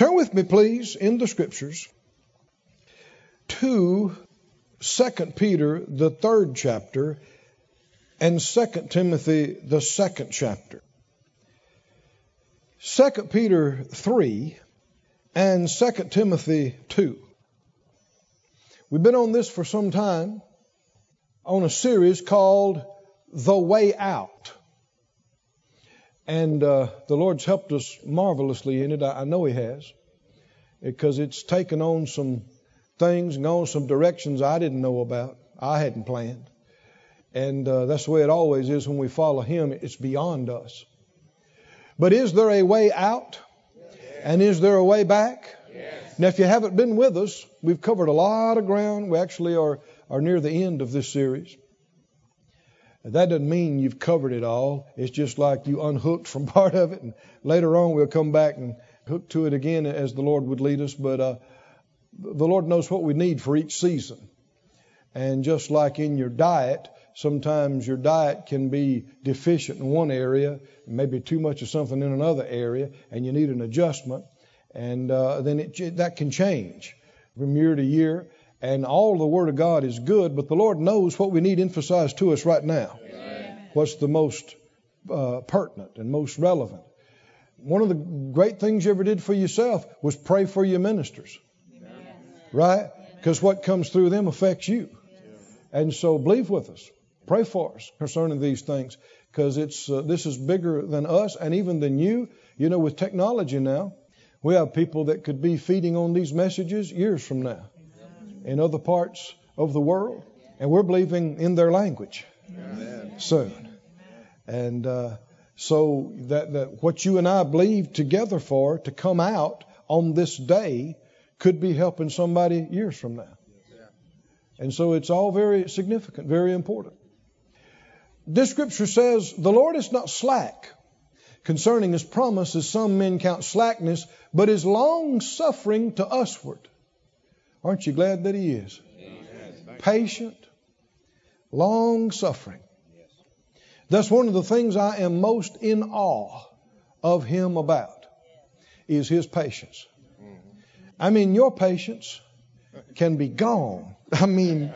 Turn with me, please, in the scriptures to 2 Peter, the third chapter, and 2 Timothy, the second chapter. 2 Peter 3 and 2 Timothy 2. We've been on this for some time on a series called The Way Out. And uh, the Lord's helped us marvelously in it. I, I know He has. Because it's taken on some things and gone some directions I didn't know about, I hadn't planned. And uh, that's the way it always is when we follow Him, it's beyond us. But is there a way out? And is there a way back? Yes. Now, if you haven't been with us, we've covered a lot of ground. We actually are, are near the end of this series. That doesn't mean you've covered it all. It's just like you unhooked from part of it, and later on we'll come back and hook to it again as the Lord would lead us. But uh, the Lord knows what we need for each season. And just like in your diet, sometimes your diet can be deficient in one area, maybe too much of something in another area, and you need an adjustment. And uh, then it, that can change from year to year. And all the Word of God is good, but the Lord knows what we need emphasized to us right now. Amen. What's the most uh, pertinent and most relevant. One of the great things you ever did for yourself was pray for your ministers. Right? Because what comes through them affects you. And so believe with us. Pray for us concerning these things because it's uh, this is bigger than us and even than you. You know, with technology now, we have people that could be feeding on these messages years from now in other parts of the world, and we're believing in their language Amen. soon. And uh, so that, that what you and I believe together for to come out on this day could be helping somebody years from now. And so it's all very significant, very important. This scripture says, The Lord is not slack concerning his promise, as some men count slackness, but is long suffering to usward. Aren't you glad that he is? Patient, long suffering. That's one of the things I am most in awe of him about is his patience. I mean, your patience can be gone. I mean,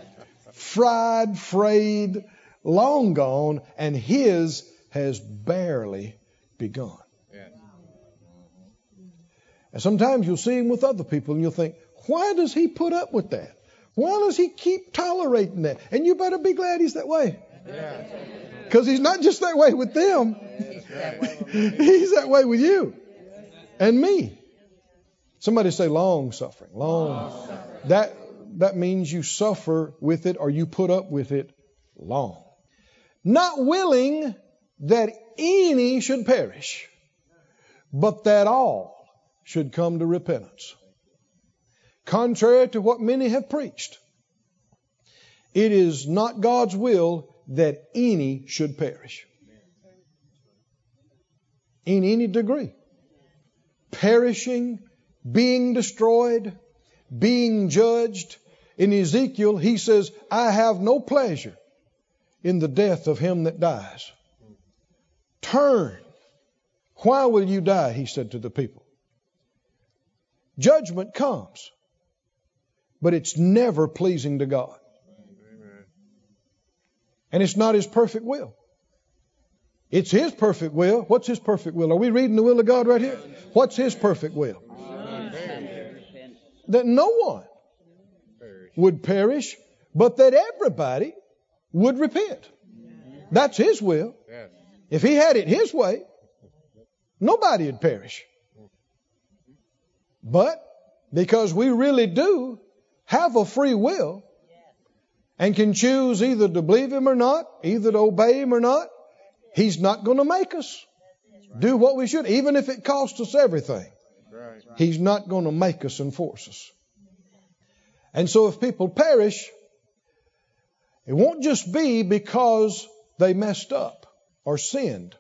fried, frayed, long gone, and his has barely begun. And sometimes you'll see him with other people and you'll think, why does he put up with that? Why does he keep tolerating that? And you better be glad he's that way. Because he's not just that way with them, he's that way with you and me. Somebody say long suffering. Long. That that means you suffer with it or you put up with it long. Not willing that any should perish, but that all should come to repentance. Contrary to what many have preached, it is not God's will that any should perish. In any degree. Perishing, being destroyed, being judged. In Ezekiel, he says, I have no pleasure in the death of him that dies. Turn. Why will you die? He said to the people. Judgment comes, but it's never pleasing to God. And it's not His perfect will. It's His perfect will. What's His perfect will? Are we reading the will of God right here? What's His perfect will? That no one would perish, but that everybody would repent. That's His will. If He had it His way, nobody would perish. But because we really do have a free will and can choose either to believe Him or not, either to obey Him or not, He's not going to make us do what we should, even if it costs us everything. He's not going to make us and force us. And so if people perish, it won't just be because they messed up or sinned.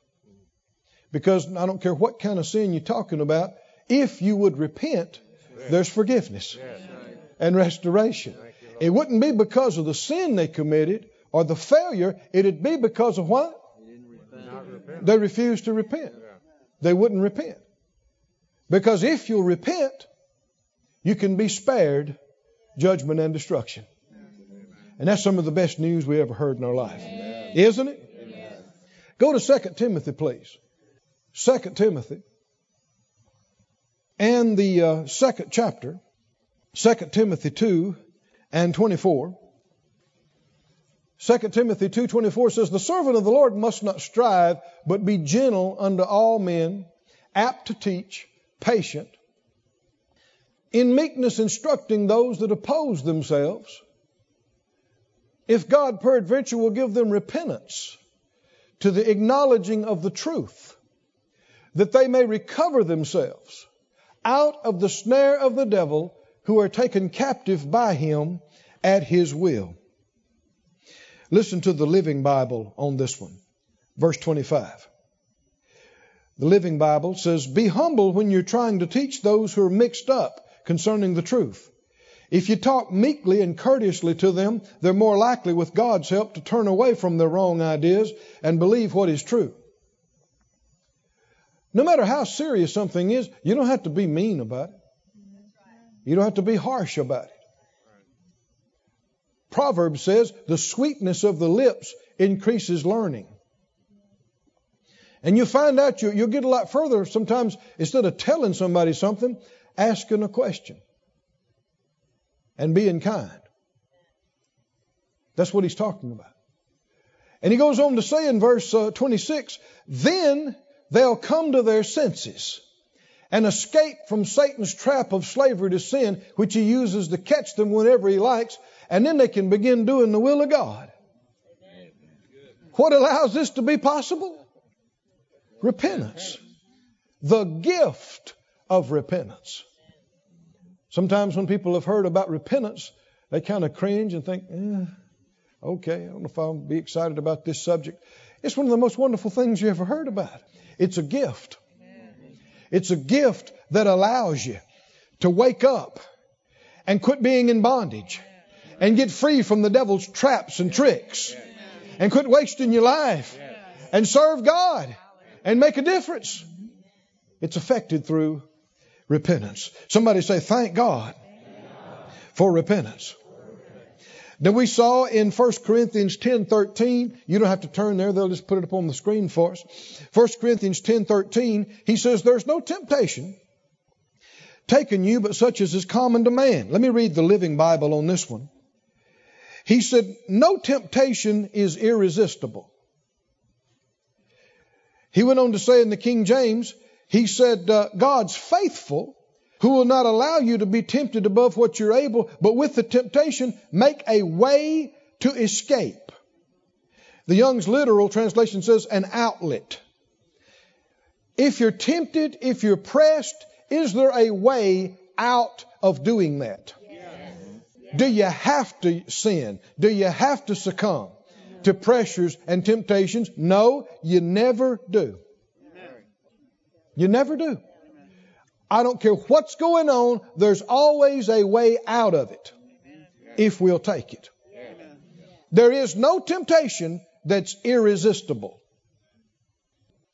Because I don't care what kind of sin you're talking about, if you would repent, there's forgiveness Yes. And restoration. It wouldn't be because of the sin they committed or the failure, it'd be because of what? They refused to repent. They wouldn't repent. Because if you'll repent, you can be spared judgment and destruction. And that's some of the best news we ever heard in our life. Isn't it? Go to 2 Timothy, please. 2 Timothy and the uh, second chapter, 2 Timothy 2 and 24. 2 Timothy 2:24 says the servant of the Lord must not strive but be gentle unto all men apt to teach patient in meekness instructing those that oppose themselves if God peradventure will give them repentance to the acknowledging of the truth that they may recover themselves out of the snare of the devil who are taken captive by him at his will. Listen to the Living Bible on this one. Verse 25. The Living Bible says, Be humble when you're trying to teach those who are mixed up concerning the truth. If you talk meekly and courteously to them, they're more likely, with God's help, to turn away from their wrong ideas and believe what is true. No matter how serious something is, you don't have to be mean about it. You don't have to be harsh about it. Proverbs says the sweetness of the lips increases learning. And you find out you, you'll get a lot further sometimes instead of telling somebody something, asking a question and being kind. That's what he's talking about. And he goes on to say in verse uh, 26 then they'll come to their senses and escape from Satan's trap of slavery to sin, which he uses to catch them whenever he likes, and then they can begin doing the will of God. What allows this to be possible? Repentance. The gift of repentance. Sometimes when people have heard about repentance, they kind of cringe and think, eh, okay, I don't know if I'll be excited about this subject. It's one of the most wonderful things you ever heard about. It's a gift. It's a gift that allows you to wake up and quit being in bondage and get free from the devil's traps and tricks and quit wasting your life and serve God and make a difference. It's affected through repentance. Somebody say, Thank God for repentance. Now we saw in 1 Corinthians 10:13, you don't have to turn there, they'll just put it up on the screen for us. 1 Corinthians 10:13, he says there's no temptation taken you but such as is common to man. Let me read the Living Bible on this one. He said no temptation is irresistible. He went on to say in the King James, he said uh, God's faithful who will not allow you to be tempted above what you're able, but with the temptation, make a way to escape. The Young's literal translation says an outlet. If you're tempted, if you're pressed, is there a way out of doing that? Do you have to sin? Do you have to succumb to pressures and temptations? No, you never do. You never do. I don't care what's going on, there's always a way out of it if we'll take it. There is no temptation that's irresistible.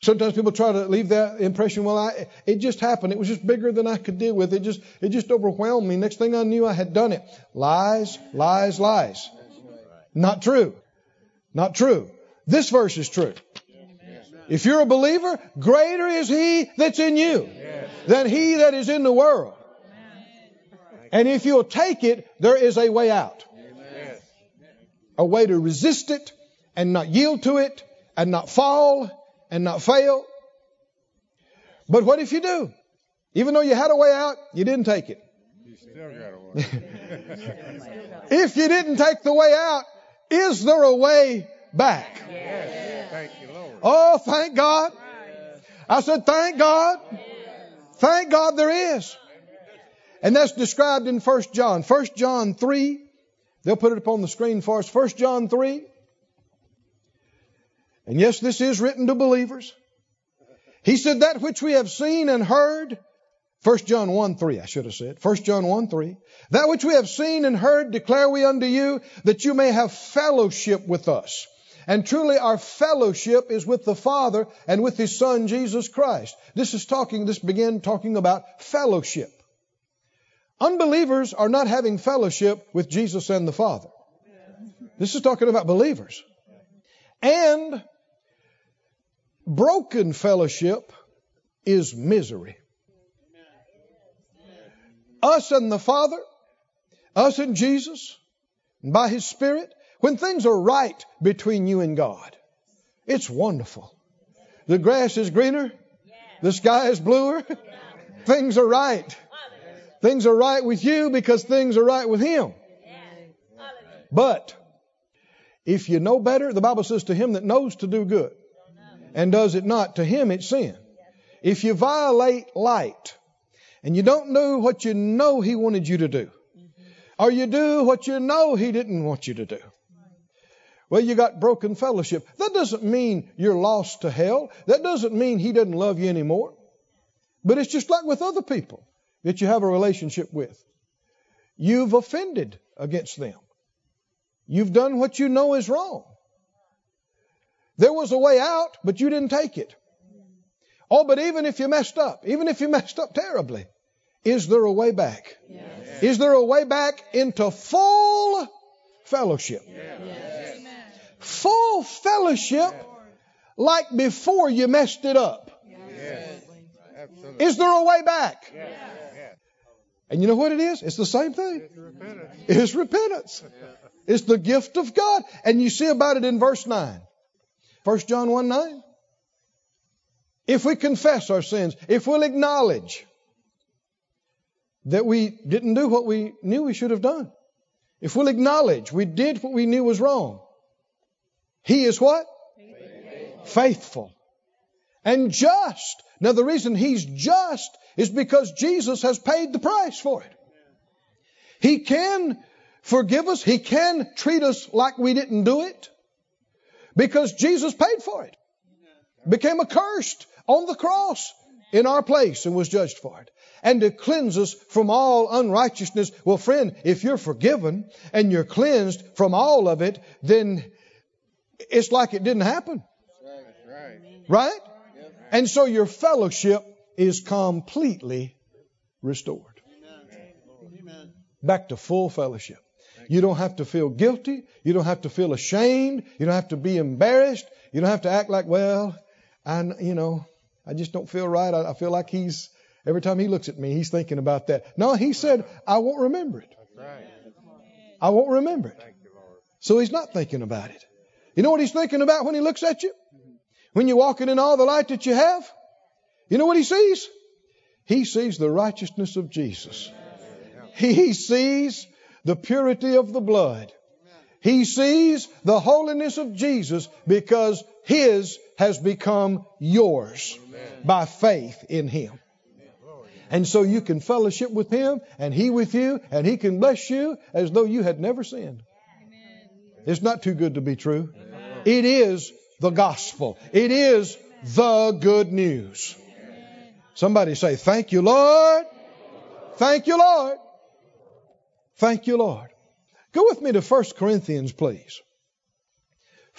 Sometimes people try to leave that impression. Well, I, it just happened. It was just bigger than I could deal with. It just, it just overwhelmed me. Next thing I knew, I had done it. Lies, lies, lies. Not true. Not true. This verse is true. If you're a believer, greater is He that's in you than he that is in the world. And if you'll take it, there is a way out. A way to resist it and not yield to it and not fall and not fail. But what if you do? Even though you had a way out, you didn't take it. if you didn't take the way out, is there a way back? Thank you, Lord. Oh, thank God. I said, thank God. Thank God there is. And that's described in 1 John. 1 John 3. They'll put it up on the screen for us. 1 John 3. And yes, this is written to believers. He said, That which we have seen and heard, 1 John 1 3, I should have said. 1 John 1 3. That which we have seen and heard declare we unto you, that you may have fellowship with us. And truly our fellowship is with the Father and with His Son Jesus Christ. This is talking, this began talking about fellowship. Unbelievers are not having fellowship with Jesus and the Father. This is talking about believers. And broken fellowship is misery. Us and the Father, us and Jesus, and by His Spirit, when things are right between you and God, it's wonderful. The grass is greener, the sky is bluer, things are right. Things are right with you because things are right with Him. But if you know better, the Bible says to him that knows to do good and does it not, to him it's sin. If you violate light and you don't know what you know he wanted you to do, or you do what you know he didn't want you to do, well, you got broken fellowship. That doesn't mean you're lost to hell. That doesn't mean he doesn't love you anymore. But it's just like with other people that you have a relationship with. You've offended against them. You've done what you know is wrong. There was a way out, but you didn't take it. Oh, but even if you messed up, even if you messed up terribly, is there a way back? Yes. Is there a way back into full fellowship? Yes. Full fellowship like before you messed it up. Is there a way back? And you know what it is? It's the same thing. It's repentance. It's, repentance. it's the gift of God. And you see about it in verse 9. 1 John 1 9. If we confess our sins, if we'll acknowledge that we didn't do what we knew we should have done, if we'll acknowledge we did what we knew was wrong, He is what? Faithful. Faithful. And just. Now, the reason He's just is because Jesus has paid the price for it. He can forgive us, He can treat us like we didn't do it. Because Jesus paid for it. Became accursed on the cross in our place and was judged for it. And to cleanse us from all unrighteousness. Well, friend, if you're forgiven and you're cleansed from all of it, then it's like it didn't happen. Right? And so your fellowship is completely restored. Back to full fellowship. You don't have to feel guilty. You don't have to feel ashamed. You don't have to be embarrassed. You don't have to act like, well, I, you know, I just don't feel right. I, I feel like he's, every time he looks at me, he's thinking about that. No, he said, I won't remember it. I won't remember it. So he's not thinking about it. You know what he's thinking about when he looks at you? When you're walking in all the light that you have? You know what he sees? He sees the righteousness of Jesus. He sees the purity of the blood. He sees the holiness of Jesus because His has become yours by faith in Him. And so you can fellowship with Him and He with you and He can bless you as though you had never sinned. It's not too good to be true. It is the gospel. It is the good news. Somebody say, Thank you, Lord. Thank you, Lord. Thank you, Lord. Go with me to 1 Corinthians, please.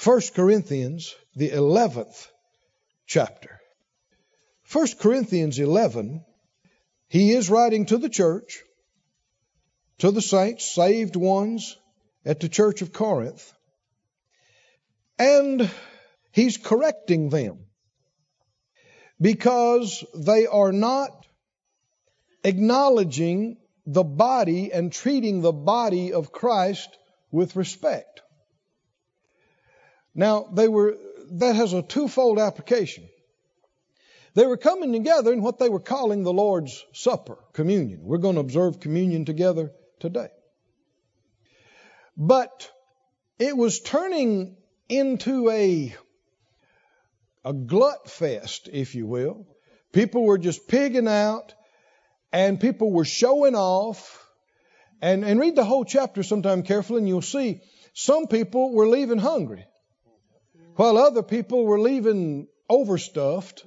1 Corinthians, the 11th chapter. 1 Corinthians 11, he is writing to the church, to the saints, saved ones at the church of Corinth, and he's correcting them because they are not acknowledging the body and treating the body of Christ with respect. Now, they were, that has a twofold application. They were coming together in what they were calling the Lord's Supper, communion. We're going to observe communion together today. But it was turning into a, a glut fest, if you will. People were just pigging out and people were showing off. And, and read the whole chapter sometime carefully, and you'll see some people were leaving hungry, while other people were leaving overstuffed.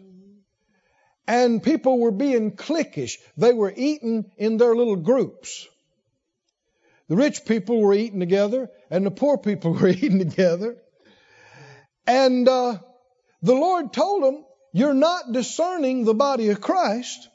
And people were being cliquish. They were eating in their little groups. The rich people were eating together, and the poor people were eating together. And uh, the Lord told them, You're not discerning the body of Christ.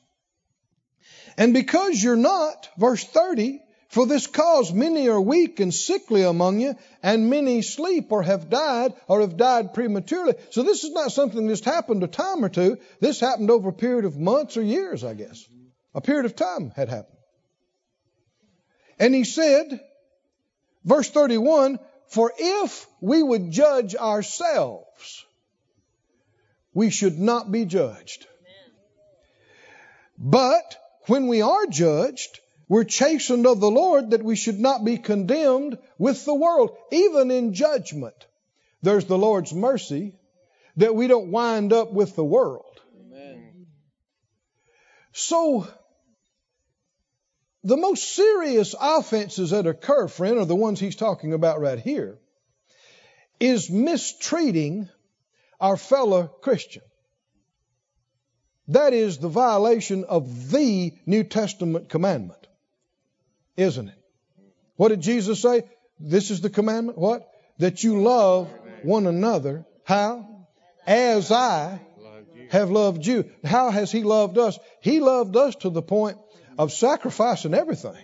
And because you're not, verse 30, for this cause many are weak and sickly among you, and many sleep or have died or have died prematurely. So this is not something that just happened a time or two. This happened over a period of months or years, I guess. A period of time had happened. And he said, verse 31, for if we would judge ourselves, we should not be judged. But when we are judged, we're chastened of the Lord that we should not be condemned with the world. Even in judgment, there's the Lord's mercy that we don't wind up with the world. Amen. So, the most serious offenses that occur, friend, are the ones he's talking about right here, is mistreating our fellow Christian. That is the violation of the New Testament commandment isn't it? What did Jesus say? This is the commandment. What? That you love one another. How? As I have loved you. How has He loved us? He loved us to the point of sacrificing everything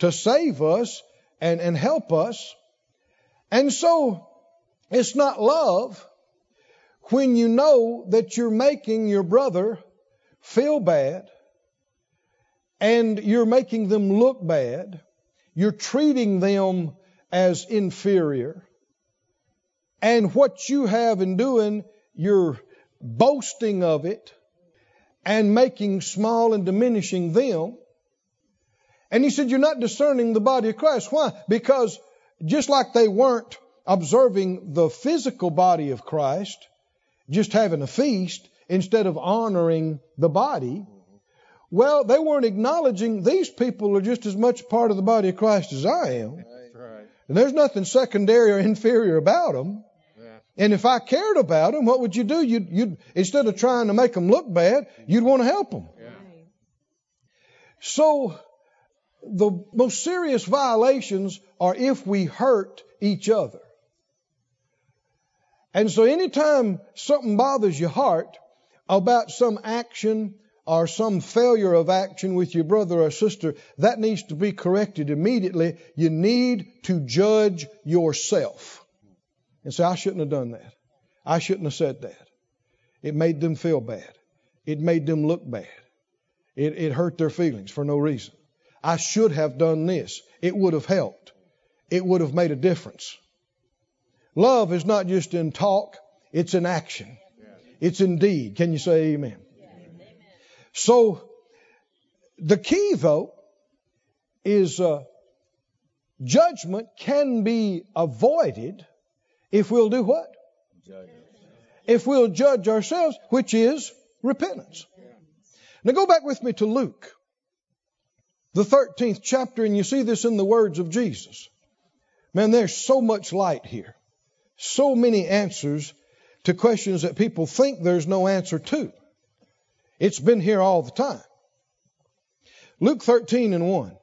to save us and, and help us. And so it's not love when you know that you're making your brother feel bad and you're making them look bad. You're treating them as inferior. And what you have in doing, you're boasting of it and making small and diminishing them. And he said, You're not discerning the body of Christ. Why? Because just like they weren't observing the physical body of Christ, just having a feast, instead of honoring the body, well, they weren't acknowledging these people are just as much part of the body of Christ as I am. Right. And there's nothing secondary or inferior about them. And if I cared about them, what would you do? You'd, you'd instead of trying to make them look bad, you'd want to help them. Yeah. So the most serious violations are if we hurt each other. And so anytime something bothers your heart about some action or some failure of action with your brother or sister, that needs to be corrected immediately. You need to judge yourself and say, I shouldn't have done that. I shouldn't have said that. It made them feel bad. It made them look bad. It, it hurt their feelings for no reason. I should have done this. It would have helped. It would have made a difference. Love is not just in talk, it's in action. It's in deed. Can you say amen? So the key, though, is uh, judgment can be avoided if we'll do what? Judge. If we'll judge ourselves, which is repentance. Now go back with me to Luke, the 13th chapter, and you see this in the words of Jesus. Man, there's so much light here. So many answers to questions that people think there's no answer to. It's been here all the time. Luke 13 and 1.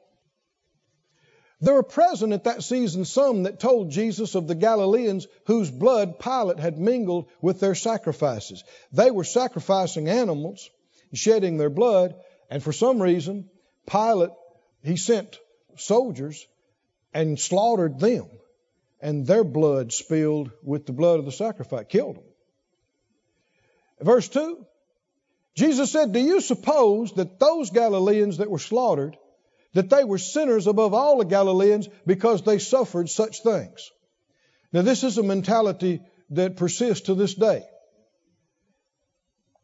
There were present at that season some that told Jesus of the Galileans whose blood Pilate had mingled with their sacrifices. They were sacrificing animals, shedding their blood, and for some reason, Pilate, he sent soldiers and slaughtered them, and their blood spilled with the blood of the sacrifice, killed them. Verse 2 Jesus said, Do you suppose that those Galileans that were slaughtered, that they were sinners above all the Galileans because they suffered such things? Now, this is a mentality that persists to this day.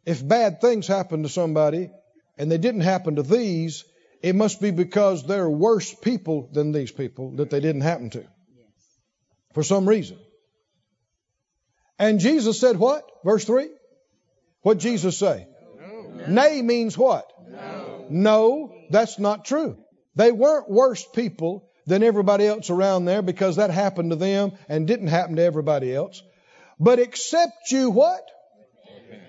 If bad things happen to somebody and they didn't happen to these, it must be because they're worse people than these people that they didn't happen to. For some reason. And Jesus said what? Verse 3? What Jesus say? Nay means what? No. No, that's not true. They weren't worse people than everybody else around there because that happened to them and didn't happen to everybody else. But except you what?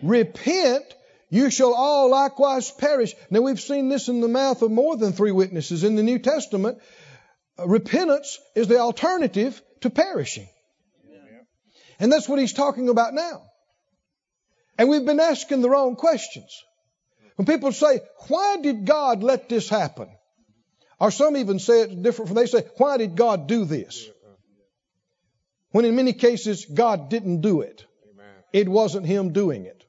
Repent, you shall all likewise perish. Now we've seen this in the mouth of more than three witnesses in the New Testament. Repentance is the alternative to perishing. And that's what he's talking about now. And we've been asking the wrong questions. When people say, why did God let this happen? Or some even say it different. They say, why did God do this? When in many cases, God didn't do it. It wasn't Him doing it.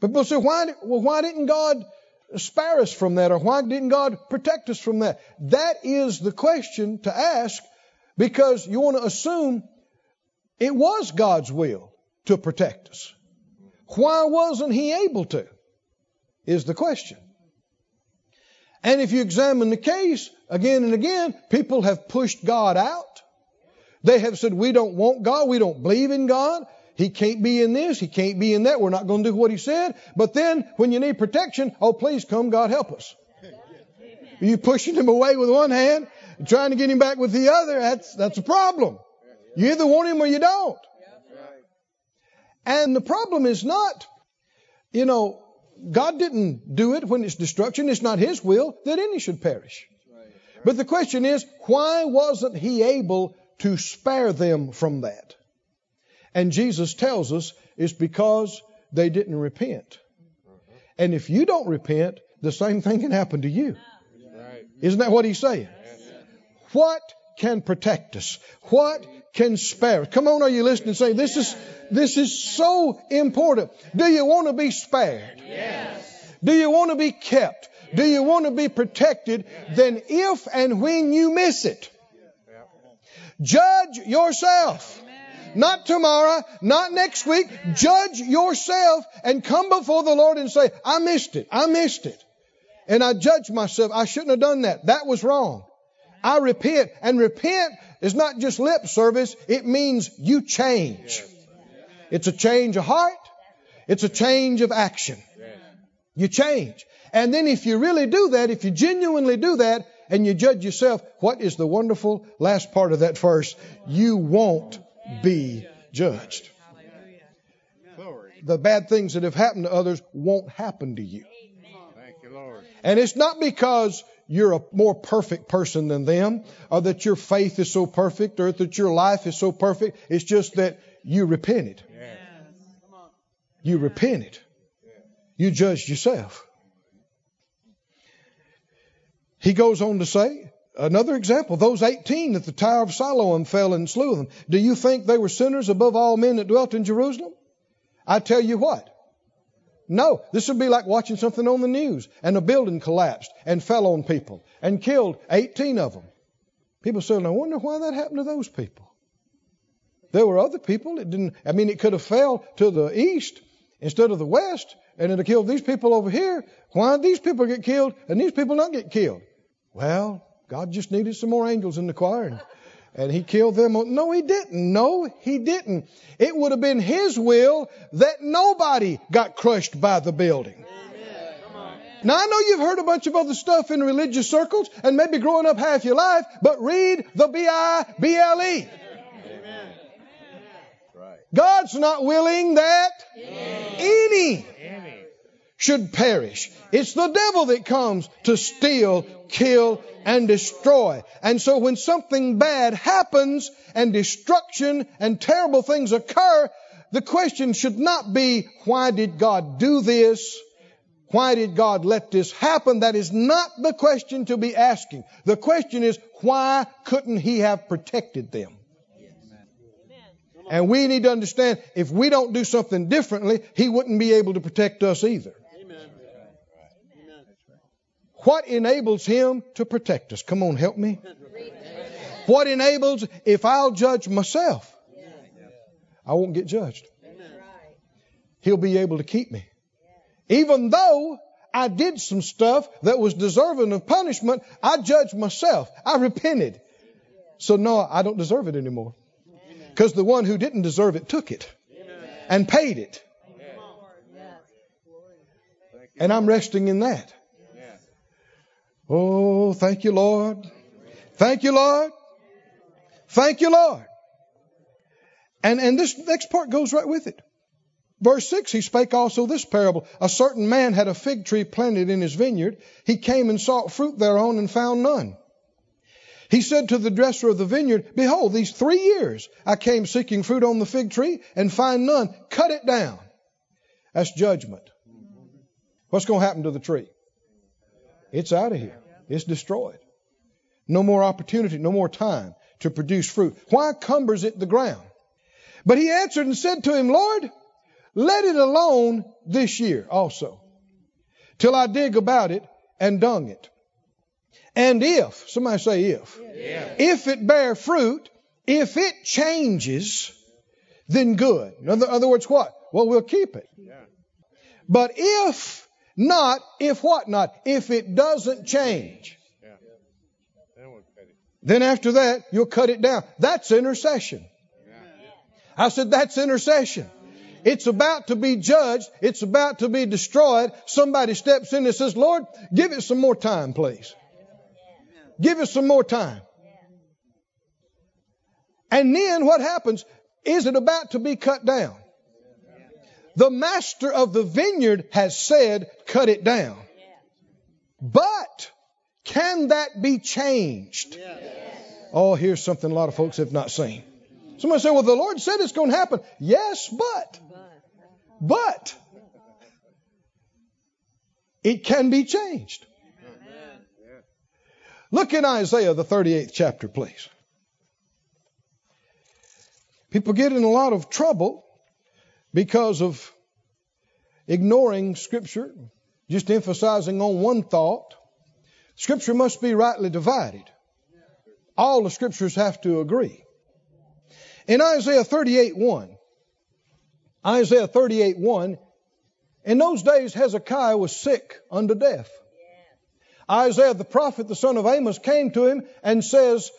But people say, why, well, why didn't God spare us from that? Or why didn't God protect us from that? That is the question to ask because you want to assume it was God's will to protect us. Why wasn't He able to? Is the question. And if you examine the case again and again, people have pushed God out. They have said, We don't want God. We don't believe in God. He can't be in this. He can't be in that. We're not going to do what He said. But then when you need protection, oh, please come, God, help us. You pushing Him away with one hand, trying to get Him back with the other. That's, that's a problem. You either want Him or you don't. And the problem is not, you know, God didn't do it when it's destruction. It's not His will that any should perish. But the question is, why wasn't He able to spare them from that? And Jesus tells us it's because they didn't repent. And if you don't repent, the same thing can happen to you. Isn't that what he's saying? What can protect us? What can spare? Come on, are you listening? Say, this is this is so important. Do you want to be spared? Yes. Do you want to be kept? Do you want to be protected? Then if and when you miss it, judge yourself. Not tomorrow, not next week. Judge yourself and come before the Lord and say, I missed it. I missed it. And I judge myself. I shouldn't have done that. That was wrong. I repent. And repent is not just lip service. It means you change. It's a change of heart. It's a change of action. You change. And then if you really do that, if you genuinely do that, and you judge yourself, what is the wonderful last part of that verse? You won't be judged. The bad things that have happened to others won't happen to you. And it's not because you're a more perfect person than them, or that your faith is so perfect, or that your life is so perfect. It's just that you repented. You repented. You judged yourself. He goes on to say, another example, those 18 at the Tower of Siloam fell and slew them. Do you think they were sinners above all men that dwelt in Jerusalem? I tell you what. No, this would be like watching something on the news and a building collapsed and fell on people and killed 18 of them. People say, I wonder why that happened to those people. There were other people It didn't, I mean, it could have fell to the east instead of the west and have killed these people over here. Why did these people get killed and these people not get killed? Well, God just needed some more angels in the choir and, and he killed them. No, he didn't. No, he didn't. It would have been his will that nobody got crushed by the building. Now I know you've heard a bunch of other stuff in religious circles and maybe growing up half your life, but read the B-I-B-L-E. God's not willing that any should perish. It's the devil that comes to steal, kill, and destroy. And so when something bad happens and destruction and terrible things occur, the question should not be, why did God do this? Why did God let this happen? That is not the question to be asking. The question is, why couldn't He have protected them? And we need to understand if we don't do something differently, He wouldn't be able to protect us either. What enables Him to protect us? Come on, help me. What enables, if I'll judge myself, I won't get judged. He'll be able to keep me. Even though I did some stuff that was deserving of punishment, I judged myself. I repented. So no, I don't deserve it anymore. Because the one who didn't deserve it took it and paid it. And I'm resting in that. Oh, thank you, Lord. Thank you, Lord. Thank you, Lord. And, and this next part goes right with it. Verse 6, he spake also this parable. A certain man had a fig tree planted in his vineyard. He came and sought fruit thereon and found none. He said to the dresser of the vineyard, Behold, these three years I came seeking fruit on the fig tree and find none. Cut it down. That's judgment. What's going to happen to the tree? It's out of here. It's destroyed. No more opportunity, no more time to produce fruit. Why cumbers it the ground? But he answered and said to him, Lord, let it alone this year also, till I dig about it and dung it. And if, somebody say if, yeah. if it bear fruit, if it changes, then good. In other, other words, what? Well, we'll keep it. Yeah. But if not, if what not? If it doesn't change, then after that, you'll cut it down. That's intercession. I said, that's intercession. It's about to be judged. It's about to be destroyed. Somebody steps in and says, Lord, give it some more time, please. Give it some more time. And then what happens? Is it about to be cut down? The master of the vineyard has said, cut it down. But can that be changed? Oh, here's something a lot of folks have not seen. Somebody say, well, the Lord said it's going to happen. Yes, but. But. It can be changed. Look in Isaiah, the 38th chapter, please. People get in a lot of trouble because of ignoring Scripture, just emphasizing on one thought. Scripture must be rightly divided. All the Scriptures have to agree. In Isaiah 38 1, Isaiah 38 1, in those days Hezekiah was sick unto death. Isaiah the prophet, the son of Amos, came to him and says,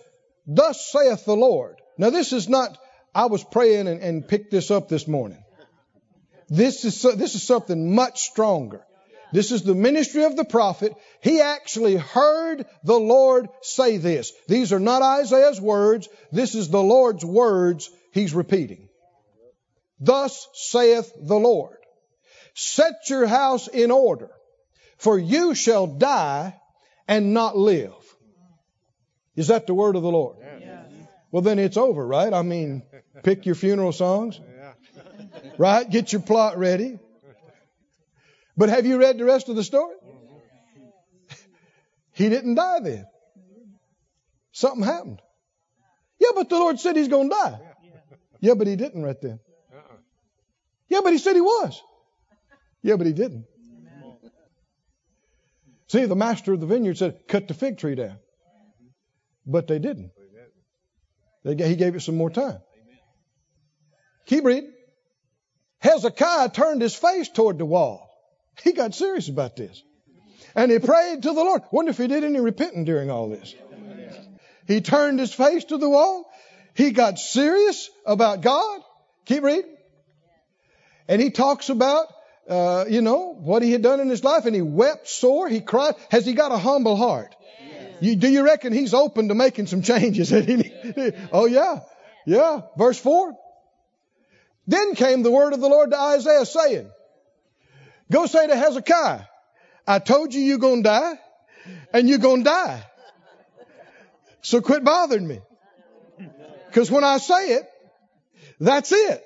Thus saith the Lord. Now, this is not, I was praying and, and picked this up this morning. This is, this is something much stronger. This is the ministry of the prophet. He actually heard the Lord say this. These are not Isaiah's words. This is the Lord's words he's repeating. Thus saith the Lord, set your house in order, for you shall die and not live. Is that the word of the Lord? Well, then it's over, right? I mean, pick your funeral songs, right? Get your plot ready. But have you read the rest of the story? he didn't die then. Something happened. Yeah, but the Lord said he's going to die. Yeah, but he didn't right then. Yeah, but he said he was. Yeah, but he didn't. See, the master of the vineyard said, cut the fig tree down. But they didn't. They, he gave it some more time. Keep reading. Hezekiah turned his face toward the wall. He got serious about this. And he prayed to the Lord. Wonder if he did any repenting during all this. He turned his face to the wall. He got serious about God. Keep reading. And he talks about, uh, you know, what he had done in his life. And he wept sore. He cried. Has he got a humble heart? You, do you reckon he's open to making some changes? oh, yeah. Yeah. Verse 4. Then came the word of the Lord to Isaiah saying, Go say to Hezekiah, I told you you're going to die, and you're going to die. So quit bothering me. Because when I say it, that's it.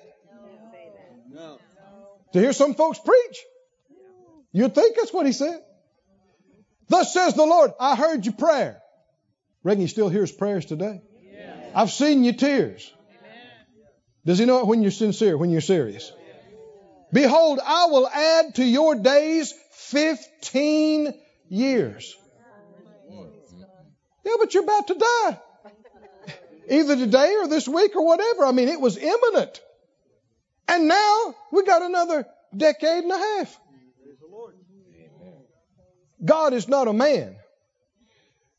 To hear some folks preach, you'd think that's what he said. Thus says the Lord, I heard your prayer. Reckon he still hears prayers today? I've seen your tears. Does he know it when you're sincere, when you're serious? Behold, I will add to your days 15 years. Yeah, but you're about to die. Either today or this week or whatever. I mean, it was imminent. And now we got another decade and a half. God is not a man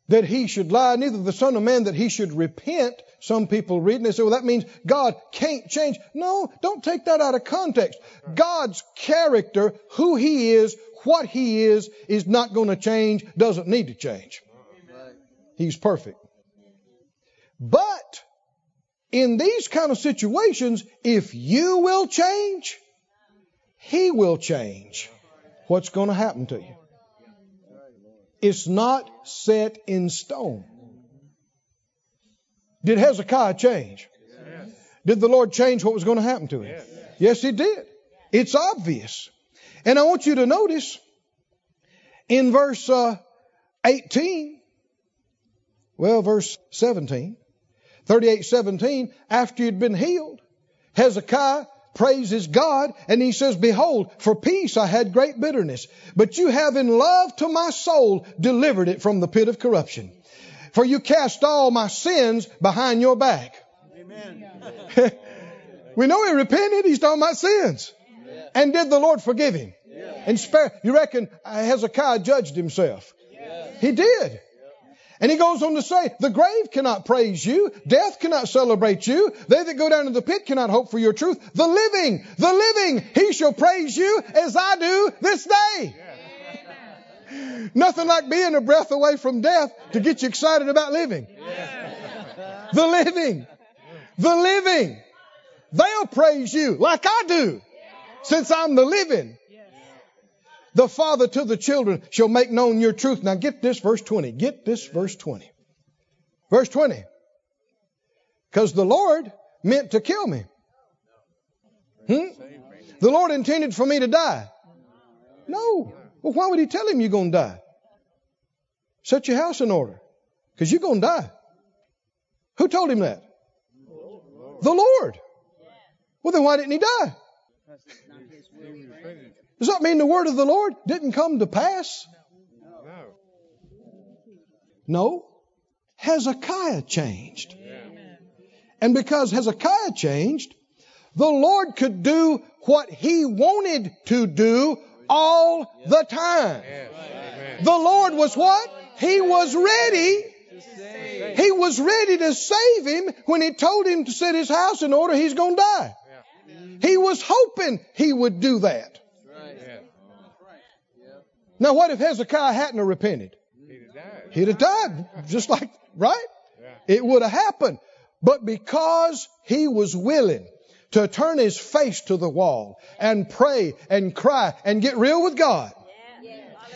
that he should lie, neither the Son of Man that he should repent. Some people read and they say, well, that means God can't change. No, don't take that out of context. God's character, who he is, what he is, is not going to change, doesn't need to change. He's perfect. But in these kind of situations, if you will change, he will change. What's going to happen to you? It's not set in stone. Did Hezekiah change? Did the Lord change what was going to happen to him? Yes, he did. It's obvious. And I want you to notice in verse uh, 18, well, verse 17, 38 17, after he'd been healed, Hezekiah praises God and he says, Behold, for peace I had great bitterness, but you have in love to my soul delivered it from the pit of corruption. For you cast all my sins behind your back. Amen. we know he repented. He's talking about sins. And did the Lord forgive him? And spare, you reckon uh, Hezekiah judged himself? He did. And he goes on to say, the grave cannot praise you. Death cannot celebrate you. They that go down to the pit cannot hope for your truth. The living, the living, he shall praise you as I do this day. Nothing like being a breath away from death to get you excited about living. The living, the living, they'll praise you like I do since I'm the living. The father to the children shall make known your truth. Now get this verse 20. Get this verse 20. Verse 20. Because the Lord meant to kill me. Hmm? The Lord intended for me to die. No. Well, why would he tell him you're going to die? Set your house in order. Because you're going to die. Who told him that? The Lord. Well, then why didn't he die? Does that mean the word of the Lord didn't come to pass? No. No. Hezekiah changed. And because Hezekiah changed, the Lord could do what he wanted to do all the time. The Lord was what? He was ready. He was ready to save him when he told him to set his house in order. He's going to die. He was hoping he would do that. Now, what if Hezekiah hadn't repented? He'd have died. Just like, right? It would have happened. But because he was willing to turn his face to the wall and pray and cry and get real with God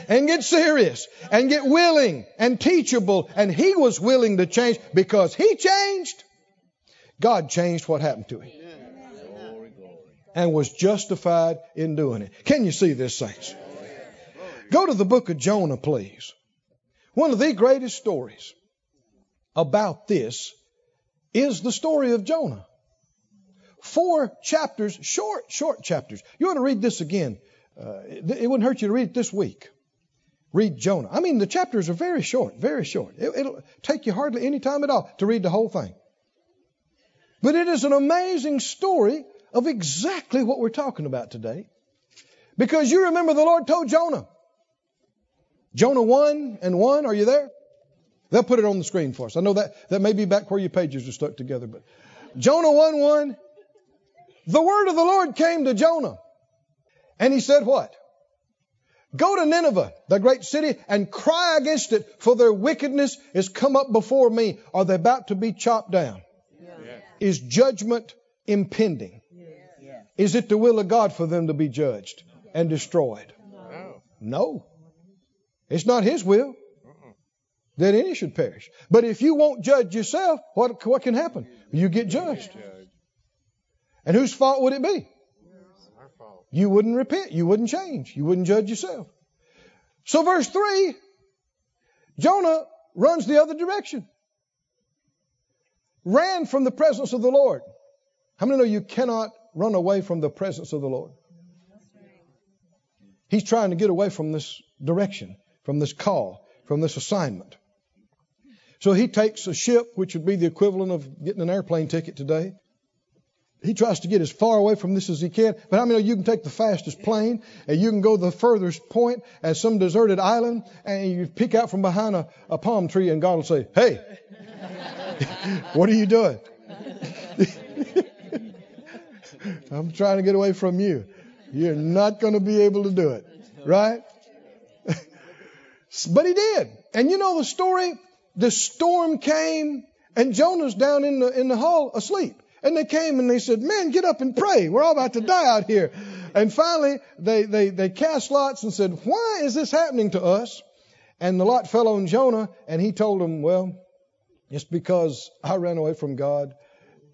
and get serious and get willing and teachable, and he was willing to change because he changed, God changed what happened to him and was justified in doing it. Can you see this, saints? Go to the book of Jonah, please. One of the greatest stories about this is the story of Jonah. Four chapters, short, short chapters. You want to read this again? Uh, it wouldn't hurt you to read it this week. Read Jonah. I mean, the chapters are very short, very short. It, it'll take you hardly any time at all to read the whole thing. But it is an amazing story of exactly what we're talking about today. Because you remember the Lord told Jonah, Jonah 1 and 1, are you there? They'll put it on the screen for us. I know that, that may be back where your pages are stuck together, but Jonah 1 1, the word of the Lord came to Jonah. And he said, What? Go to Nineveh, the great city, and cry against it, for their wickedness is come up before me. Are they about to be chopped down? Yeah. Is judgment impending? Yeah. Is it the will of God for them to be judged and destroyed? No. No. It's not His will that any should perish. But if you won't judge yourself, what, what can happen? You get judged. And whose fault would it be? You wouldn't repent. You wouldn't change. You wouldn't judge yourself. So, verse 3 Jonah runs the other direction. Ran from the presence of the Lord. How many know you cannot run away from the presence of the Lord? He's trying to get away from this direction from this call, from this assignment. So he takes a ship, which would be the equivalent of getting an airplane ticket today. He tries to get as far away from this as he can. But I mean, you can take the fastest plane and you can go the furthest point at some deserted island and you peek out from behind a, a palm tree and God will say, Hey, what are you doing? I'm trying to get away from you. You're not going to be able to do it. Right? But he did. And you know the story? The storm came and Jonah's down in the, in the hall asleep. And they came and they said, man, get up and pray. We're all about to die out here. And finally, they, they, they cast lots and said, why is this happening to us? And the lot fell on Jonah and he told them, well, It's because I ran away from God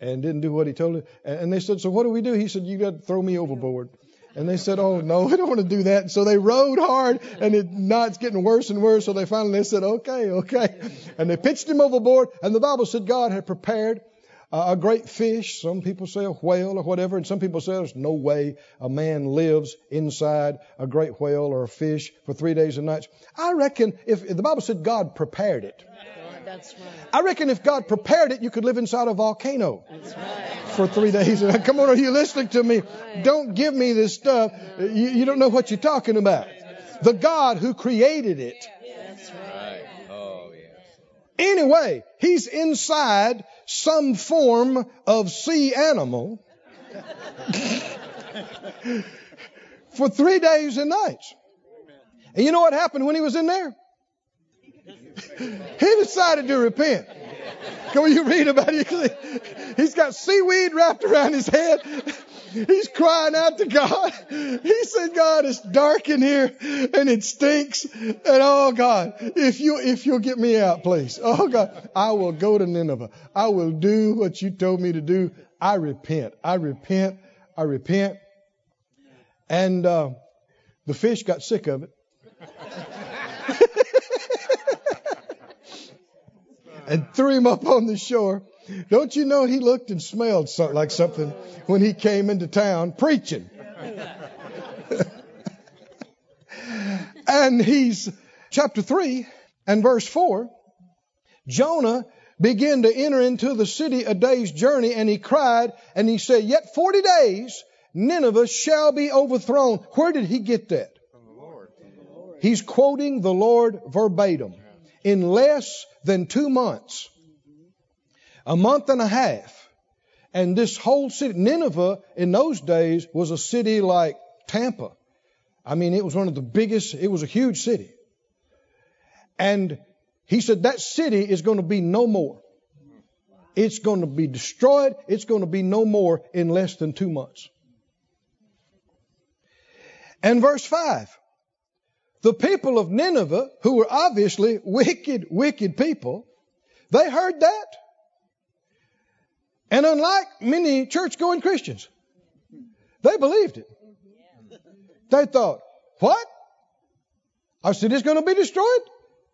and didn't do what He told me. And they said, So what do we do? He said, You got to throw me overboard. And they said, Oh, no, we don't want to do that. And so they rowed hard, and it, now it's getting worse and worse. So they finally said, Okay, okay. And they pitched him overboard. And the Bible said God had prepared a great fish. Some people say a whale or whatever, and some people say there's no way a man lives inside a great whale or a fish for three days and nights. I reckon if, if the Bible said God prepared it, That's right. I reckon if God prepared it, you could live inside a volcano That's right. for three days. Come on, are you listening to me? Don't give me this stuff. You, you don't know what you're talking about. The God who created it. That's right. Oh, yes. Anyway, he's inside some form of sea animal for three days and nights. And you know what happened when he was in there? He decided to repent. On, you read about it. He's got seaweed wrapped around his head. He's crying out to God. He said, God, it's dark in here and it stinks. And oh God, if you, if you'll get me out, please. Oh God, I will go to Nineveh. I will do what you told me to do. I repent. I repent. I repent. And, uh, the fish got sick of it. and threw him up on the shore. Don't you know he looked and smelled so, like something when he came into town preaching? and he's, chapter 3 and verse 4, Jonah began to enter into the city a day's journey, and he cried, and he said, Yet 40 days Nineveh shall be overthrown. Where did he get that? From the Lord. He's quoting the Lord verbatim. In less than two months, a month and a half, and this whole city, Nineveh in those days was a city like Tampa. I mean, it was one of the biggest, it was a huge city. And he said that city is going to be no more. It's going to be destroyed. It's going to be no more in less than two months. And verse 5 the people of Nineveh, who were obviously wicked, wicked people, they heard that. And unlike many church going Christians, they believed it. They thought, what? Our city's going to be destroyed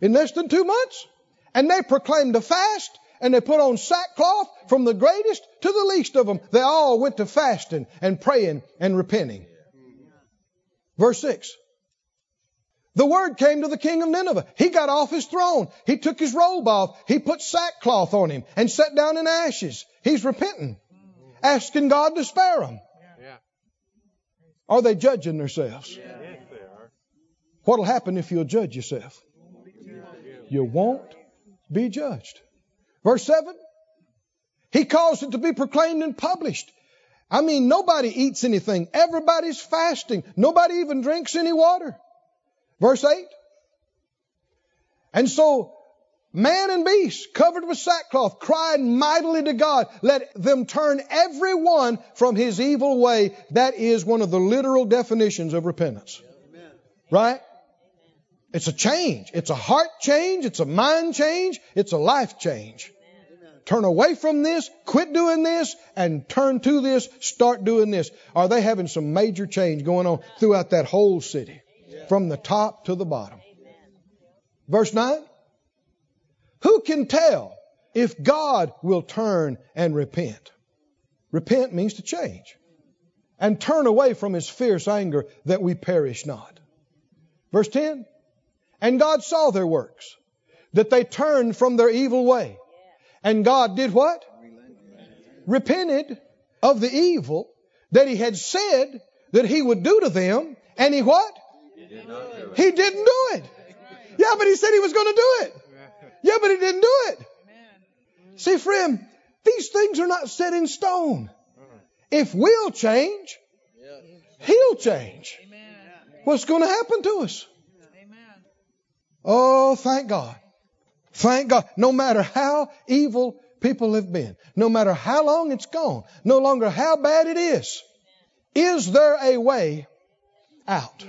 in less than two months? And they proclaimed a fast and they put on sackcloth from the greatest to the least of them. They all went to fasting and praying and repenting. Verse 6. The word came to the king of Nineveh. He got off his throne. He took his robe off. He put sackcloth on him and sat down in ashes. He's repenting, asking God to spare him. Yeah. Are they judging themselves? Yes, they are. What'll happen if you'll judge yourself? You won't be judged. Verse 7. He caused it to be proclaimed and published. I mean, nobody eats anything. Everybody's fasting. Nobody even drinks any water. Verse 8. And so man and beast covered with sackcloth cried mightily to God. Let them turn every one from his evil way. That is one of the literal definitions of repentance. Right? It's a change. It's a heart change. It's a mind change. It's a life change. Turn away from this, quit doing this, and turn to this, start doing this. Are they having some major change going on throughout that whole city? From the top to the bottom. Verse 9. Who can tell if God will turn and repent? Repent means to change. And turn away from his fierce anger that we perish not. Verse 10. And God saw their works, that they turned from their evil way. And God did what? Repented of the evil that he had said that he would do to them. And he what? He didn't do it. Yeah, but he said he was going to do it. Yeah, but he didn't do it. See, friend, these things are not set in stone. If we'll change, he'll change. What's going to happen to us? Oh, thank God. Thank God. No matter how evil people have been, no matter how long it's gone, no longer how bad it is, is there a way out?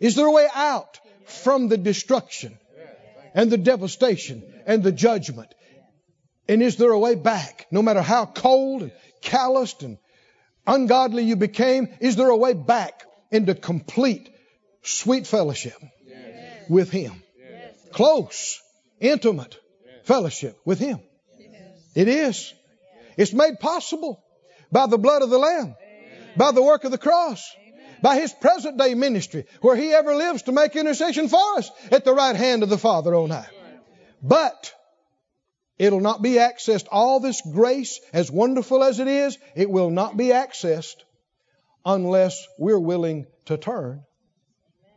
Is there a way out from the destruction? And the devastation and the judgment. And is there a way back? No matter how cold and calloused and ungodly you became, is there a way back into complete sweet fellowship with Him? Close, intimate fellowship with Him. It is. It's made possible by the blood of the Lamb, by the work of the cross, by His present day ministry, where He ever lives to make intercession for us at the right hand of the Father on high. But it'll not be accessed. All this grace, as wonderful as it is, it will not be accessed unless we're willing to turn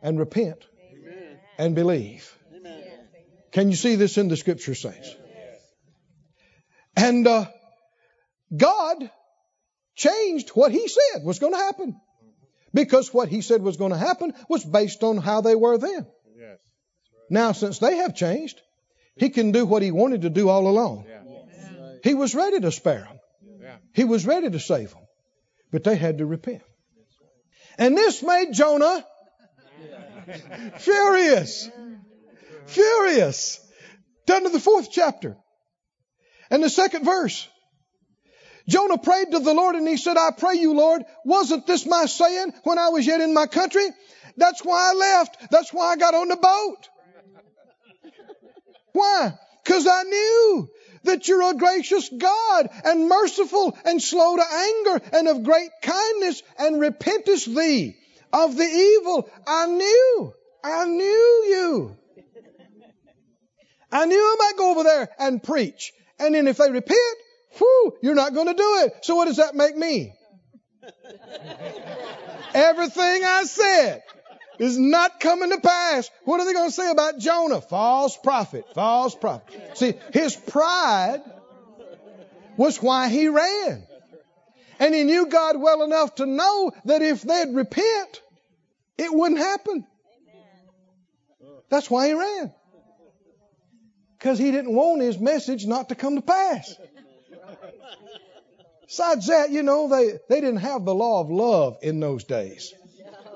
and repent and believe. Can you see this in the scripture, saints? And uh, God changed what He said was going to happen. Because what He said was going to happen was based on how they were then. Yes. right. Now, since they have changed, He can do what He wanted to do all along. Yeah. He was ready to spare them. Yeah. He was ready to save them. But they had to repent. And this made Jonah furious. Furious. Down to the fourth chapter. And the second verse. Jonah prayed to the Lord and he said, I pray you, Lord, wasn't this my saying when I was yet in my country? That's why I left. That's why I got on the boat. Why? Because I knew that you're a gracious God and merciful and slow to anger and of great kindness and repentest thee of the evil. I knew. I knew you. I knew I might go over there and preach. And then if they repent, whew, you're not going to do it. So what does that make me? Everything I said is not coming to pass. What are they going to say about Jonah? False prophet, false prophet. See, his pride was why he ran. And he knew God well enough to know that if they'd repent, it wouldn't happen. That's why he ran. Because he didn't want his message not to come to pass. Besides that, you know, they, they didn't have the law of love in those days.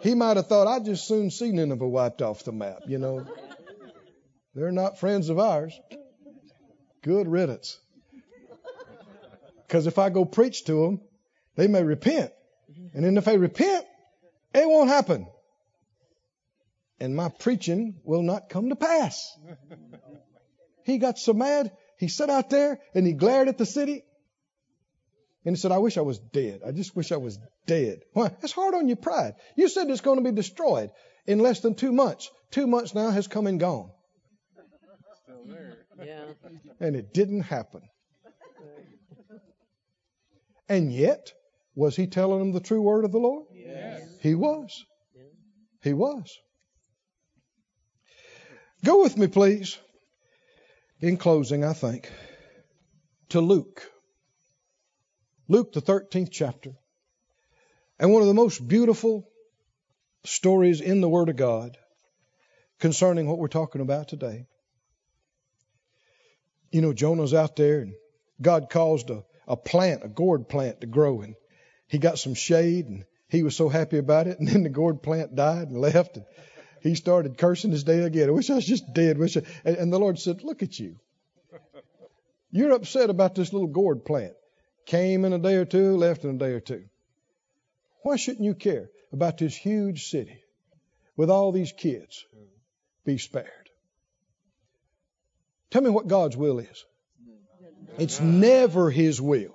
He might have thought, I'd just soon see Nineveh wiped off the map, you know. They're not friends of ours. Good riddance. Because if I go preach to them, they may repent. And then if they repent, it won't happen. And my preaching will not come to pass. He got so mad, he sat out there and he glared at the city. And he said, I wish I was dead. I just wish I was dead. Why? That's hard on your pride. You said it's going to be destroyed in less than two months. Two months now has come and gone. Still there. Yeah. And it didn't happen. And yet, was he telling them the true word of the Lord? Yes. He was. He was. Go with me, please, in closing, I think, to Luke. Luke, the 13th chapter. And one of the most beautiful stories in the Word of God concerning what we're talking about today. You know, Jonah's out there, and God caused a, a plant, a gourd plant, to grow, and he got some shade, and he was so happy about it. And then the gourd plant died and left, and he started cursing his day again. I wish I was just dead. Wish I... and, and the Lord said, "Look at you. You're upset about this little gourd plant. Came in a day or two, left in a day or two. Why shouldn't you care about this huge city with all these kids be spared? Tell me what God's will is. It's never His will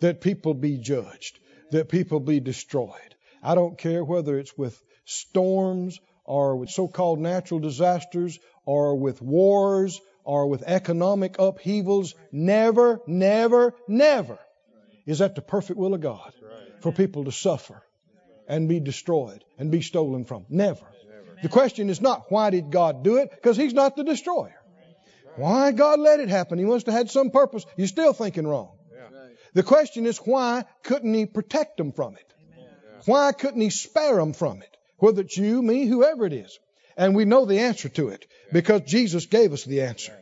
that people be judged, that people be destroyed. I don't care whether it's with storms or with so called natural disasters or with wars or with economic upheavals. Never, never, never is that the perfect will of God for people to suffer and be destroyed and be stolen from. Never. The question is not why did God do it? Because He's not the destroyer. Why God let it happen? He must have had some purpose. You're still thinking wrong. The question is why couldn't He protect them from it? Why couldn't He spare them from it? Whether it's you, me, whoever it is. And we know the answer to it because Jesus gave us the answer.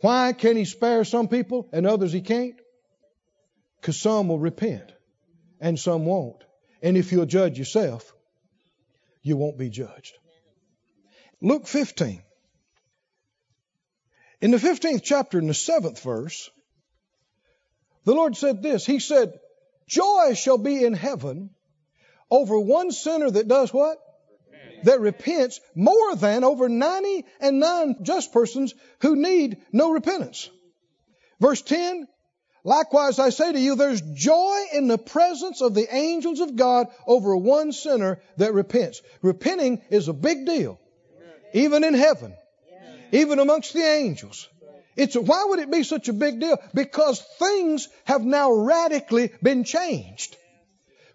Why can He spare some people and others He can't? Because some will repent and some won't. And if you'll judge yourself, you won't be judged. Luke 15. In the 15th chapter, in the 7th verse, the Lord said this He said, Joy shall be in heaven over one sinner that does what? That repents more than over 90 and nine just persons who need no repentance. Verse 10 Likewise, I say to you, there's joy in the presence of the angels of God over one sinner that repents. Repenting is a big deal, even in heaven, even amongst the angels. It's why would it be such a big deal? Because things have now radically been changed.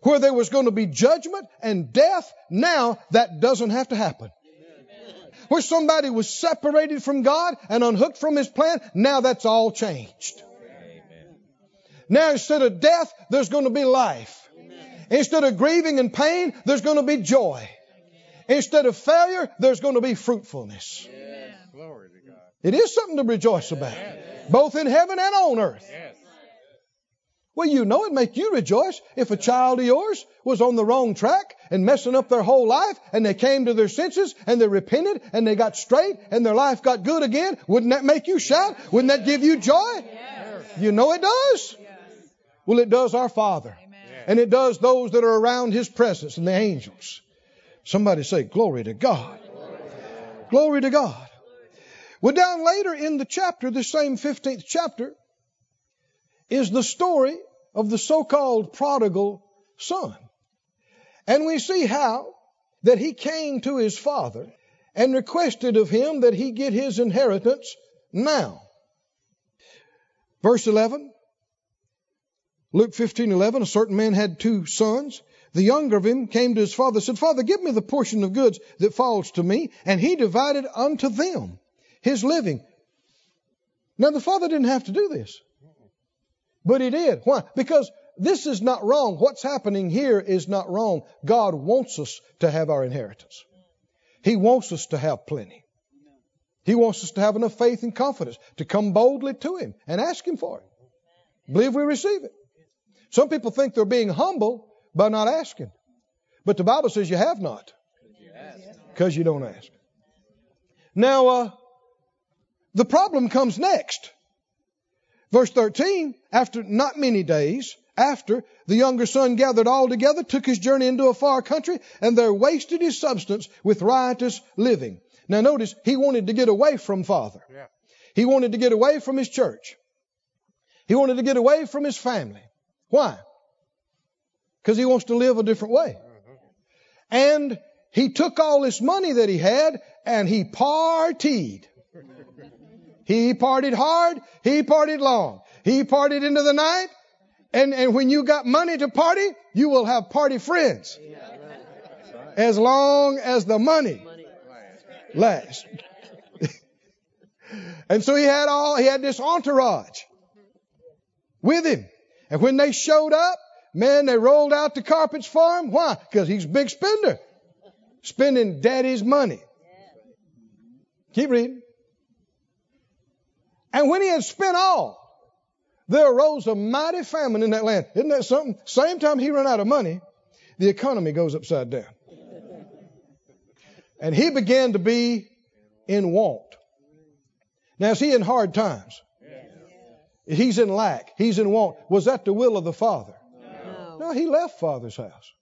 Where there was going to be judgment and death, now that doesn't have to happen. Where somebody was separated from God and unhooked from His plan, now that's all changed. Now instead of death, there's going to be life. Instead of grieving and pain, there's going to be joy. Instead of failure, there's going to be fruitfulness. Glory to God. It is something to rejoice about, both in heaven and on earth. Yes. Well, you know it'd make you rejoice if a child of yours was on the wrong track and messing up their whole life and they came to their senses and they repented and they got straight and their life got good again. Wouldn't that make you shout? Wouldn't that give you joy? You know it does. Well, it does our Father. And it does those that are around His presence and the angels. Somebody say, Glory to God. Glory to God. Well, down later in the chapter, the same 15th chapter, is the story of the so-called prodigal son. And we see how that he came to his father and requested of him that he get his inheritance now. Verse 11. Luke 15, 11, a certain man had two sons. The younger of him came to his father and said, Father, give me the portion of goods that falls to me. And he divided unto them his living. Now the father didn't have to do this. But he did. Why? Because this is not wrong. What's happening here is not wrong. God wants us to have our inheritance. He wants us to have plenty. He wants us to have enough faith and confidence to come boldly to Him and ask Him for it. Believe we receive it. Some people think they're being humble by not asking. But the Bible says you have not. Because you don't ask. Now, uh, the problem comes next. Verse 13, after not many days, after the younger son gathered all together, took his journey into a far country, and there wasted his substance with riotous living. Now notice, he wanted to get away from father. Yeah. He wanted to get away from his church. He wanted to get away from his family. Why? Because he wants to live a different way. Mm-hmm. And he took all this money that he had and he partied. He partied hard. He partied long. He partied into the night. And, and when you got money to party, you will have party friends. As long as the money lasts. and so he had all, he had this entourage with him. And when they showed up, man, they rolled out the carpets for him. Why? Because he's a big spender. Spending daddy's money. Keep reading. And when he had spent all, there arose a mighty famine in that land. Isn't that something? Same time he ran out of money, the economy goes upside down. And he began to be in want. Now, is he in hard times? He's in lack. He's in want. Was that the will of the Father? No. No, he left Father's house.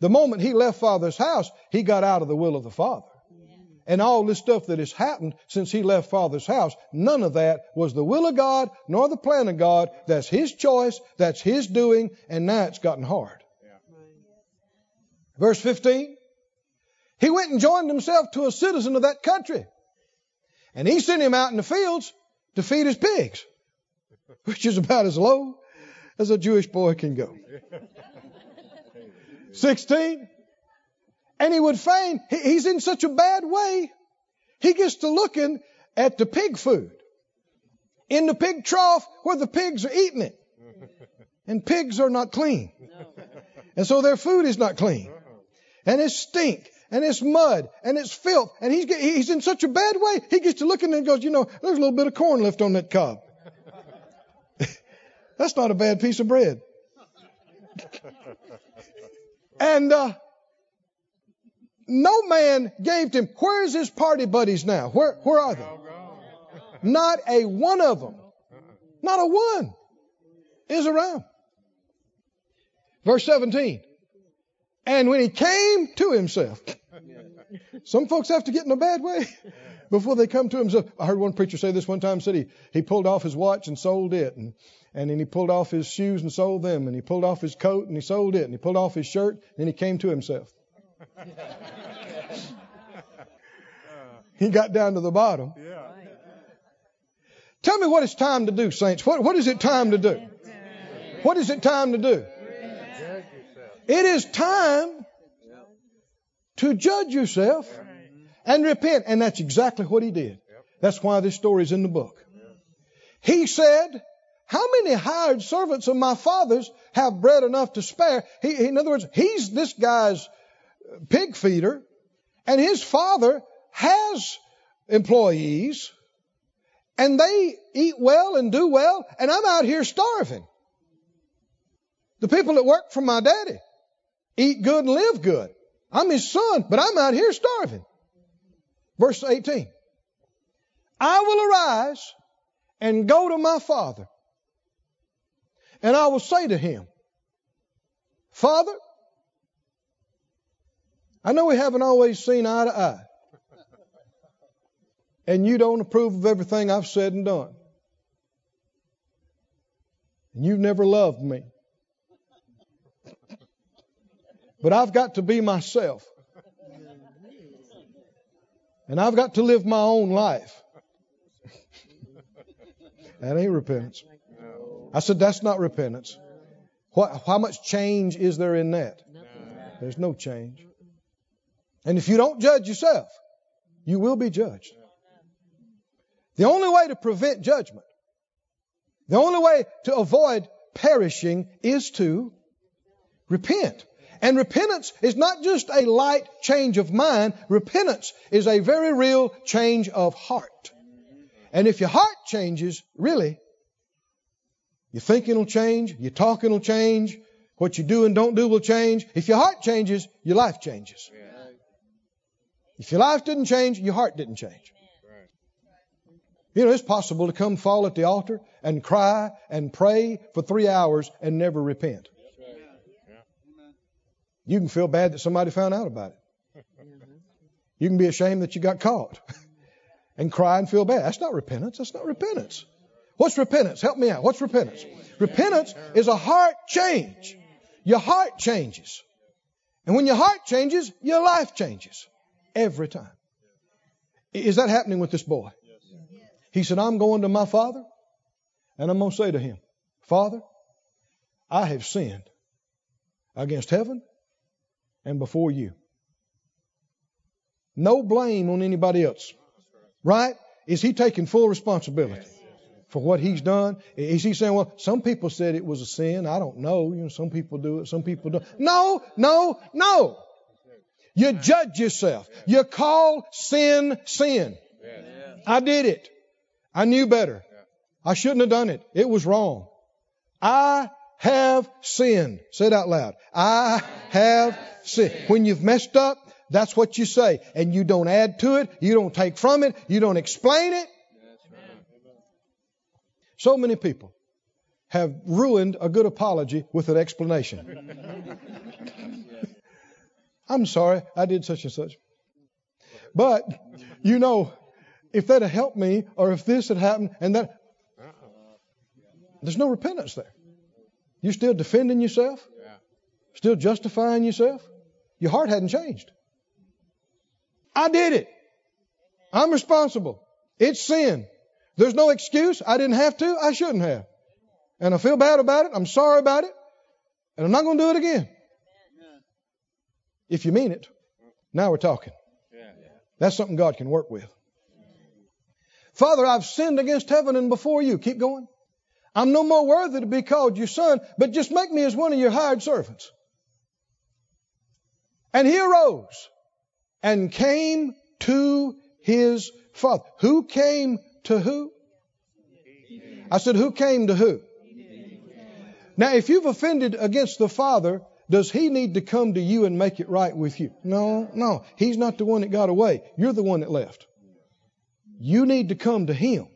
The moment he left Father's house, he got out of the will of the Father. And all this stuff that has happened since he left Father's house, none of that was the will of God nor the plan of God. That's his choice. That's his doing. And now it's gotten hard. Verse 15. He went and joined himself to a citizen of that country. And he sent him out in the fields to feed his pigs, which is about as low as a Jewish boy can go. 16. And he would fain, he's in such a bad way, he gets to looking at the pig food in the pig trough where the pigs are eating it. And pigs are not clean. And so their food is not clean. And it's stink. And it's mud. And it's filth. And he's, he's in such a bad way, he gets to looking and goes, you know, there's a little bit of corn left on that cob. That's not a bad piece of bread. and uh, No man gave to him. Where's his party buddies now? Where, where are they? Not a one of them. Not a one is around. Verse 17. And when he came to himself, some folks have to get in a bad way before they come to himself. I heard one preacher say this one time, said he, he pulled off his watch and sold it. And, and then he pulled off his shoes and sold them. And he pulled off his coat and he sold it. And he pulled off his shirt and he came to himself. he got down to the bottom. Yeah. Tell me what it's time to do, saints. What, what is it time to do? What is it time to do? It is time to judge yourself and repent. And that's exactly what he did. That's why this story is in the book. He said, How many hired servants of my father's have bread enough to spare? He, in other words, he's this guy's pig feeder, and his father has employees, and they eat well and do well, and I'm out here starving. The people that work for my daddy eat good and live good. I'm his son, but I'm out here starving. Verse 18. I will arise and go to my father, and I will say to him, Father, I know we haven't always seen eye to eye, and you don't approve of everything I've said and done, and you've never loved me. But I've got to be myself. And I've got to live my own life. that ain't repentance. I said, that's not repentance. What, how much change is there in that? There's no change. And if you don't judge yourself, you will be judged. The only way to prevent judgment, the only way to avoid perishing is to repent. And repentance is not just a light change of mind, repentance is a very real change of heart. And if your heart changes, really, your thinking will change, your talking will change, what you do and don't do will change. If your heart changes, your life changes. If your life didn't change, your heart didn't change. You know, it's possible to come fall at the altar and cry and pray for three hours and never repent. You can feel bad that somebody found out about it. You can be ashamed that you got caught and cry and feel bad. That's not repentance. That's not repentance. What's repentance? Help me out. What's repentance? Repentance is a heart change. Your heart changes. And when your heart changes, your life changes. Every time. Is that happening with this boy? He said, I'm going to my father and I'm going to say to him, Father, I have sinned against heaven and before you. No blame on anybody else. Right? Is he taking full responsibility for what he's done? Is he saying, well, some people said it was a sin. I don't know. You know, some people do it, some people don't. No, no, no. You judge yourself. You call sin sin. I did it. I knew better. I shouldn't have done it. It was wrong. I have sinned. Say it out loud. I have sinned. When you've messed up, that's what you say. And you don't add to it. You don't take from it. You don't explain it. So many people have ruined a good apology with an explanation. I'm sorry, I did such and such. But, you know, if that had helped me, or if this had happened, and that, there's no repentance there. You're still defending yourself, still justifying yourself. Your heart hadn't changed. I did it. I'm responsible. It's sin. There's no excuse. I didn't have to. I shouldn't have. And I feel bad about it. I'm sorry about it. And I'm not going to do it again. If you mean it. Now we're talking. That's something God can work with. Father, I've sinned against heaven and before you. Keep going. I'm no more worthy to be called your son, but just make me as one of your hired servants. And he arose and came to his father. Who came to who? I said, who came to who? Now, if you've offended against the Father does he need to come to you and make it right with you? No, no. He's not the one that got away. You're the one that left. You need to come to him.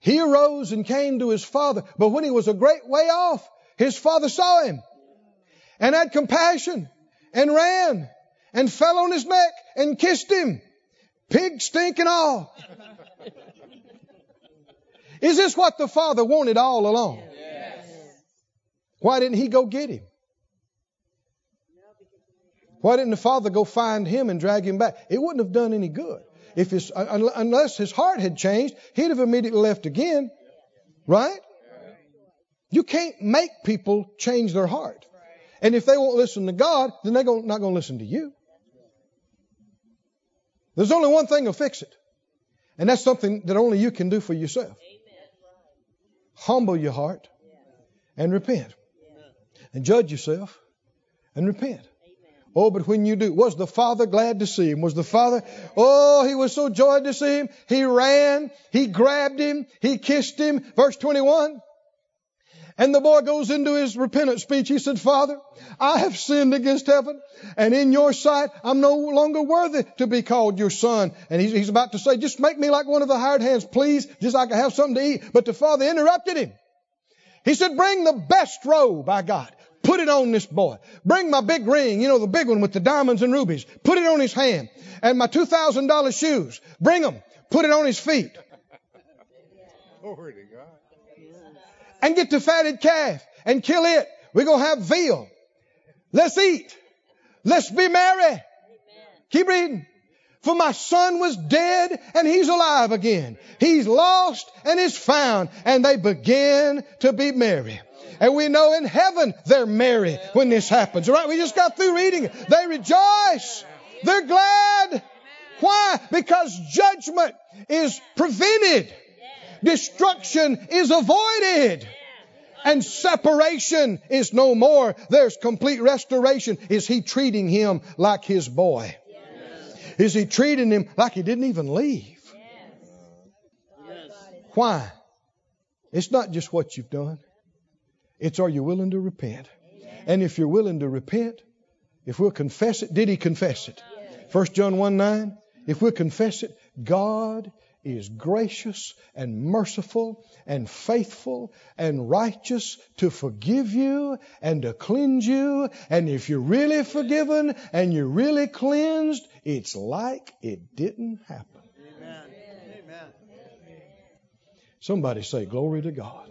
He arose and came to his father, but when he was a great way off, his father saw him and had compassion and ran and fell on his neck and kissed him, pig stink and all. Is this what the father wanted all along? Why didn't he go get him? Why didn't the father go find him and drag him back? It wouldn't have done any good. If his, uh, unless his heart had changed, he'd have immediately left again. Right? You can't make people change their heart. And if they won't listen to God, then they're not going to listen to you. There's only one thing to fix it. And that's something that only you can do for yourself. Humble your heart and repent. And judge yourself and repent. Oh, but when you do, was the father glad to see him? Was the father, oh, he was so joyed to see him. He ran, he grabbed him, he kissed him. Verse 21. And the boy goes into his repentant speech. He said, Father, I have sinned against heaven, and in your sight I'm no longer worthy to be called your son. And he's, he's about to say, just make me like one of the hired hands, please, just like I can have something to eat. But the father interrupted him. He said, bring the best robe I got. Put it on this boy. Bring my big ring, you know, the big one with the diamonds and rubies. Put it on his hand. And my $2,000 shoes. Bring them. Put it on his feet. Glory to God and get the fatted calf and kill it. We're going to have veal. Let's eat. Let's be merry. Keep reading. For my son was dead and he's alive again. He's lost and is found. And they begin to be merry. And we know in heaven they're merry when this happens. All right? We just got through reading it. They rejoice. They're glad. Why? Because judgment is prevented. Destruction is avoided. And separation is no more. There's complete restoration. Is he treating him like his boy? Is he treating him like he didn't even leave? Why? It's not just what you've done. It's are you willing to repent? And if you're willing to repent, if we'll confess it, did he confess it? 1 John 1 9, if we'll confess it, God is gracious and merciful and faithful and righteous to forgive you and to cleanse you. And if you're really forgiven and you're really cleansed, it's like it didn't happen. Amen. Amen. Somebody say, Glory to God.